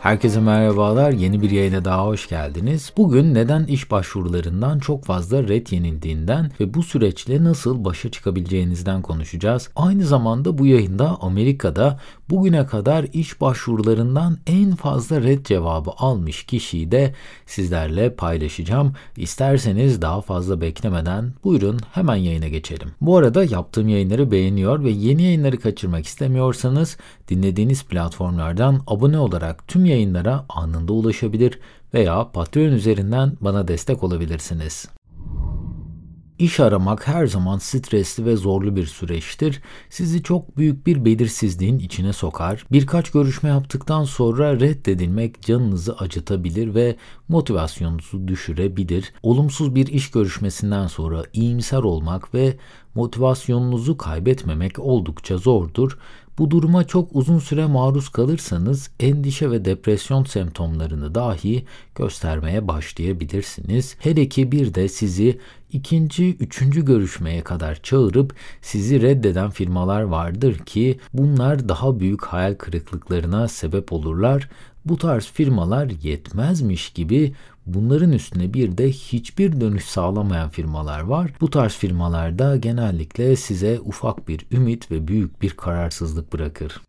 Herkese merhabalar. Yeni bir yayına daha hoş geldiniz. Bugün neden iş başvurularından çok fazla red yenildiğinden ve bu süreçle nasıl başa çıkabileceğinizden konuşacağız. Aynı zamanda bu yayında Amerika'da bugüne kadar iş başvurularından en fazla red cevabı almış kişiyi de sizlerle paylaşacağım. İsterseniz daha fazla beklemeden buyurun hemen yayına geçelim. Bu arada yaptığım yayınları beğeniyor ve yeni yayınları kaçırmak istemiyorsanız dinlediğiniz platformlardan abone olarak tüm yayınlara anında ulaşabilir veya Patreon üzerinden bana destek olabilirsiniz. İş aramak her zaman stresli ve zorlu bir süreçtir. Sizi çok büyük bir belirsizliğin içine sokar. Birkaç görüşme yaptıktan sonra reddedilmek canınızı acıtabilir ve motivasyonunuzu düşürebilir. Olumsuz bir iş görüşmesinden sonra iyimser olmak ve motivasyonunuzu kaybetmemek oldukça zordur. Bu duruma çok uzun süre maruz kalırsanız endişe ve depresyon semptomlarını dahi göstermeye başlayabilirsiniz. Hele ki bir de sizi ikinci, üçüncü görüşmeye kadar çağırıp sizi reddeden firmalar vardır ki bunlar daha büyük hayal kırıklıklarına sebep olurlar. Bu tarz firmalar yetmezmiş gibi Bunların üstüne bir de hiçbir dönüş sağlamayan firmalar var. Bu tarz firmalarda genellikle size ufak bir ümit ve büyük bir kararsızlık bırakır.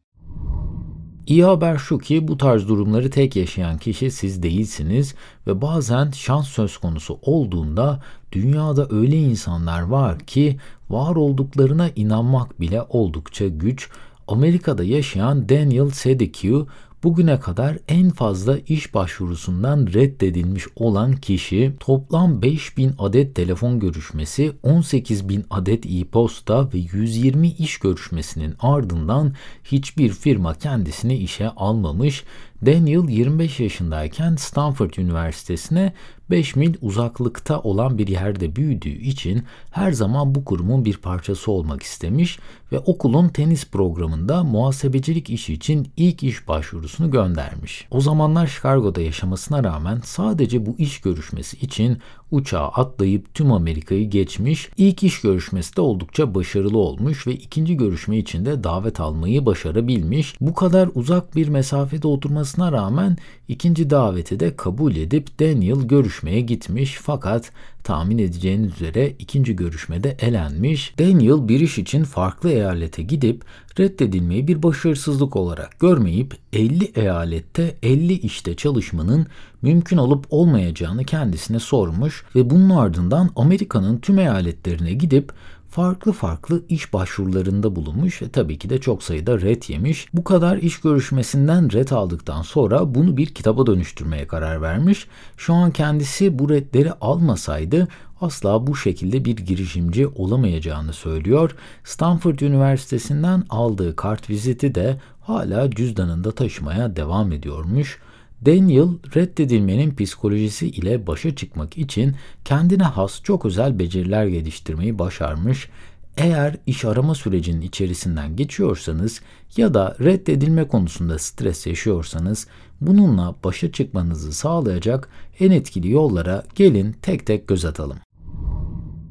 İyi haber şu ki bu tarz durumları tek yaşayan kişi siz değilsiniz ve bazen şans söz konusu olduğunda dünyada öyle insanlar var ki var olduklarına inanmak bile oldukça güç. Amerika'da yaşayan Daniel Sedekiu bugüne kadar en fazla iş başvurusundan reddedilmiş olan kişi toplam 5000 adet telefon görüşmesi, 18000 adet e-posta ve 120 iş görüşmesinin ardından hiçbir firma kendisini işe almamış. Daniel 25 yaşındayken Stanford Üniversitesi'ne 5 mil uzaklıkta olan bir yerde büyüdüğü için her zaman bu kurumun bir parçası olmak istemiş ve okulun tenis programında muhasebecilik işi için ilk iş başvurusunu göndermiş. O zamanlar Chicago'da yaşamasına rağmen sadece bu iş görüşmesi için uçağa atlayıp tüm Amerika'yı geçmiş. İlk iş görüşmesi de oldukça başarılı olmuş ve ikinci görüşme için de davet almayı başarabilmiş. Bu kadar uzak bir mesafede oturmasına rağmen ikinci daveti de kabul edip Daniel görüşmeye gitmiş fakat tahmin edeceğiniz üzere ikinci görüşmede elenmiş. Daniel bir iş için farklı eyalete gidip reddedilmeyi bir başarısızlık olarak görmeyip 50 eyalette 50 işte çalışmanın mümkün olup olmayacağını kendisine sormuş ve bunun ardından Amerika'nın tüm eyaletlerine gidip farklı farklı iş başvurularında bulunmuş ve tabii ki de çok sayıda red yemiş. Bu kadar iş görüşmesinden red aldıktan sonra bunu bir kitaba dönüştürmeye karar vermiş. Şu an kendisi bu redleri almasaydı asla bu şekilde bir girişimci olamayacağını söylüyor. Stanford Üniversitesi'nden aldığı kart viziti de hala cüzdanında taşımaya devam ediyormuş. Daniel reddedilmenin psikolojisi ile başa çıkmak için kendine has çok özel beceriler geliştirmeyi başarmış. Eğer iş arama sürecinin içerisinden geçiyorsanız ya da reddedilme konusunda stres yaşıyorsanız bununla başa çıkmanızı sağlayacak en etkili yollara gelin tek tek göz atalım.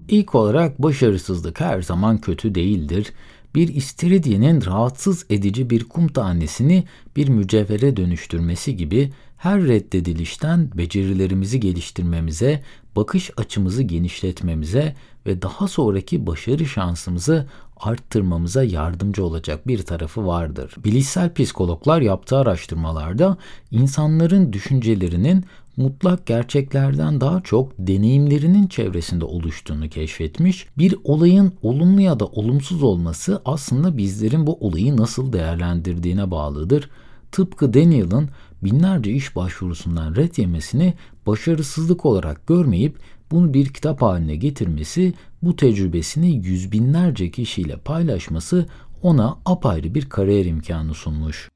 İlk olarak başarısızlık her zaman kötü değildir bir istiridyenin rahatsız edici bir kum tanesini bir mücevhere dönüştürmesi gibi her reddedilişten becerilerimizi geliştirmemize, bakış açımızı genişletmemize ve daha sonraki başarı şansımızı arttırmamıza yardımcı olacak bir tarafı vardır. Bilişsel psikologlar yaptığı araştırmalarda insanların düşüncelerinin mutlak gerçeklerden daha çok deneyimlerinin çevresinde oluştuğunu keşfetmiş. Bir olayın olumlu ya da olumsuz olması aslında bizlerin bu olayı nasıl değerlendirdiğine bağlıdır. Tıpkı Daniel'ın binlerce iş başvurusundan red yemesini başarısızlık olarak görmeyip bunu bir kitap haline getirmesi, bu tecrübesini yüz binlerce kişiyle paylaşması ona apayrı bir kariyer imkanı sunmuş.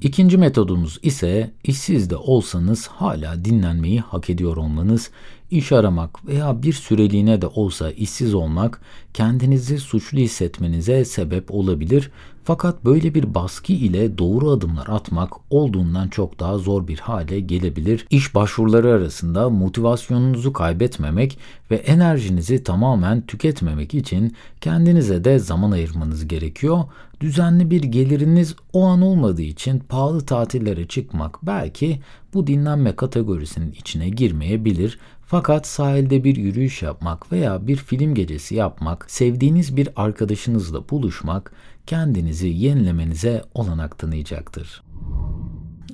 İkinci metodumuz ise işsiz de olsanız hala dinlenmeyi hak ediyor olmanız. İş aramak veya bir süreliğine de olsa işsiz olmak kendinizi suçlu hissetmenize sebep olabilir. Fakat böyle bir baskı ile doğru adımlar atmak olduğundan çok daha zor bir hale gelebilir. İş başvuruları arasında motivasyonunuzu kaybetmemek ve enerjinizi tamamen tüketmemek için kendinize de zaman ayırmanız gerekiyor. Düzenli bir geliriniz o an olmadığı için pahalı tatillere çıkmak belki bu dinlenme kategorisinin içine girmeyebilir. Fakat sahilde bir yürüyüş yapmak veya bir film gecesi yapmak, sevdiğiniz bir arkadaşınızla buluşmak kendinizi yenilemenize olanak tanıyacaktır.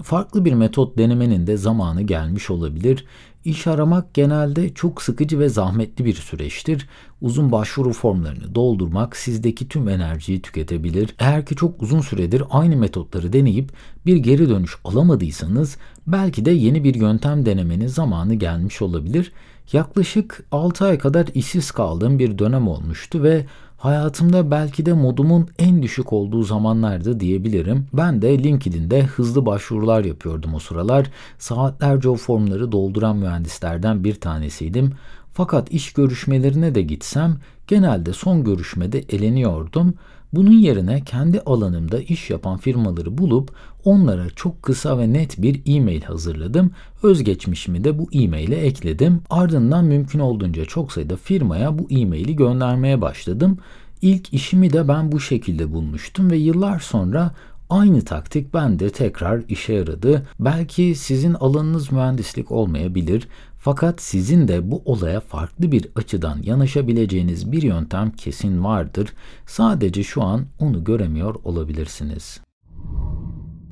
Farklı bir metot denemenin de zamanı gelmiş olabilir. İş aramak genelde çok sıkıcı ve zahmetli bir süreçtir. Uzun başvuru formlarını doldurmak sizdeki tüm enerjiyi tüketebilir. Eğer ki çok uzun süredir aynı metotları deneyip bir geri dönüş alamadıysanız belki de yeni bir yöntem denemenin zamanı gelmiş olabilir. Yaklaşık 6 ay kadar işsiz kaldığım bir dönem olmuştu ve hayatımda belki de modumun en düşük olduğu zamanlardı diyebilirim. Ben de LinkedIn'de hızlı başvurular yapıyordum o sıralar. Saatlerce o formları dolduran mühendislerden bir tanesiydim. Fakat iş görüşmelerine de gitsem genelde son görüşmede eleniyordum. Bunun yerine kendi alanımda iş yapan firmaları bulup onlara çok kısa ve net bir e-mail hazırladım. Özgeçmişimi de bu e-maile ekledim. Ardından mümkün olduğunca çok sayıda firmaya bu e-maili göndermeye başladım. İlk işimi de ben bu şekilde bulmuştum ve yıllar sonra Aynı taktik bende tekrar işe yaradı. Belki sizin alanınız mühendislik olmayabilir fakat sizin de bu olaya farklı bir açıdan yanaşabileceğiniz bir yöntem kesin vardır. Sadece şu an onu göremiyor olabilirsiniz.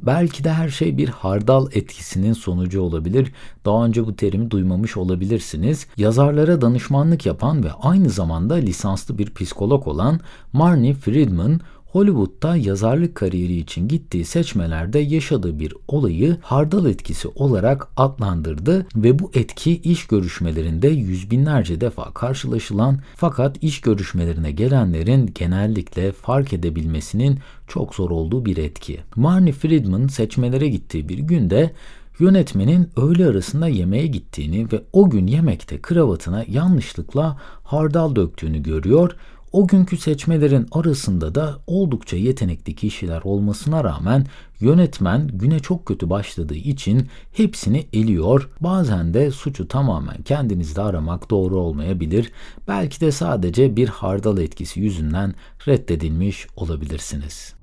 Belki de her şey bir hardal etkisinin sonucu olabilir. Daha önce bu terimi duymamış olabilirsiniz. Yazarlara danışmanlık yapan ve aynı zamanda lisanslı bir psikolog olan Marnie Friedman Hollywood'da yazarlık kariyeri için gittiği seçmelerde yaşadığı bir olayı hardal etkisi olarak adlandırdı ve bu etki iş görüşmelerinde yüz binlerce defa karşılaşılan fakat iş görüşmelerine gelenlerin genellikle fark edebilmesinin çok zor olduğu bir etki. Marnie Friedman seçmelere gittiği bir günde yönetmenin öğle arasında yemeğe gittiğini ve o gün yemekte kravatına yanlışlıkla hardal döktüğünü görüyor o günkü seçmelerin arasında da oldukça yetenekli kişiler olmasına rağmen yönetmen güne çok kötü başladığı için hepsini eliyor. Bazen de suçu tamamen kendinizde aramak doğru olmayabilir. Belki de sadece bir hardal etkisi yüzünden reddedilmiş olabilirsiniz.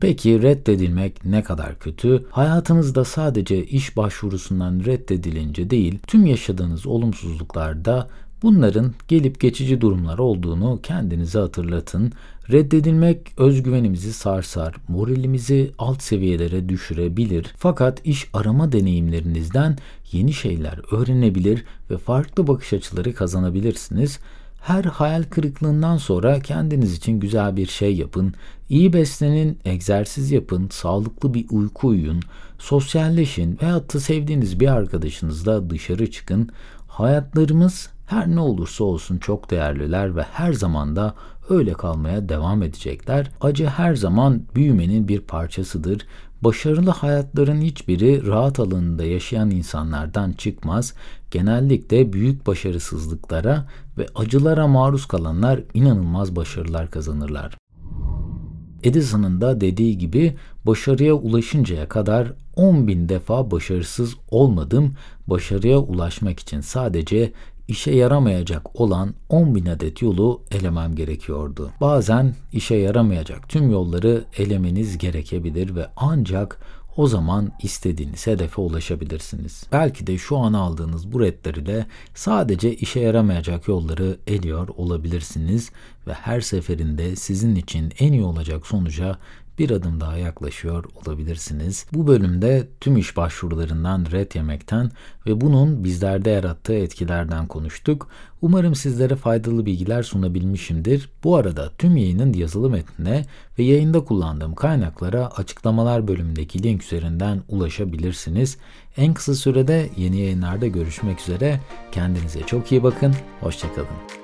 Peki reddedilmek ne kadar kötü? Hayatınızda sadece iş başvurusundan reddedilince değil, tüm yaşadığınız olumsuzluklarda Bunların gelip geçici durumlar olduğunu kendinize hatırlatın. Reddedilmek özgüvenimizi sarsar, moralimizi alt seviyelere düşürebilir. Fakat iş arama deneyimlerinizden yeni şeyler öğrenebilir ve farklı bakış açıları kazanabilirsiniz. Her hayal kırıklığından sonra kendiniz için güzel bir şey yapın. İyi beslenin, egzersiz yapın, sağlıklı bir uyku uyuyun, sosyalleşin veyahut da sevdiğiniz bir arkadaşınızla dışarı çıkın. Hayatlarımız her ne olursa olsun çok değerliler ve her zaman da öyle kalmaya devam edecekler. Acı her zaman büyümenin bir parçasıdır. Başarılı hayatların hiçbiri rahat alanında yaşayan insanlardan çıkmaz. Genellikle büyük başarısızlıklara ve acılara maruz kalanlar inanılmaz başarılar kazanırlar. Edison'ın da dediği gibi başarıya ulaşıncaya kadar 10 bin defa başarısız olmadım. Başarıya ulaşmak için sadece işe yaramayacak olan 10 bin adet yolu elemem gerekiyordu. Bazen işe yaramayacak tüm yolları elemeniz gerekebilir ve ancak o zaman istediğiniz hedefe ulaşabilirsiniz. Belki de şu an aldığınız bu redler ile sadece işe yaramayacak yolları eliyor olabilirsiniz ve her seferinde sizin için en iyi olacak sonuca bir adım daha yaklaşıyor olabilirsiniz. Bu bölümde tüm iş başvurularından red yemekten ve bunun bizlerde yarattığı etkilerden konuştuk. Umarım sizlere faydalı bilgiler sunabilmişimdir. Bu arada tüm yayının yazılı metnine ve yayında kullandığım kaynaklara açıklamalar bölümündeki link üzerinden ulaşabilirsiniz. En kısa sürede yeni yayınlarda görüşmek üzere. Kendinize çok iyi bakın. Hoşçakalın.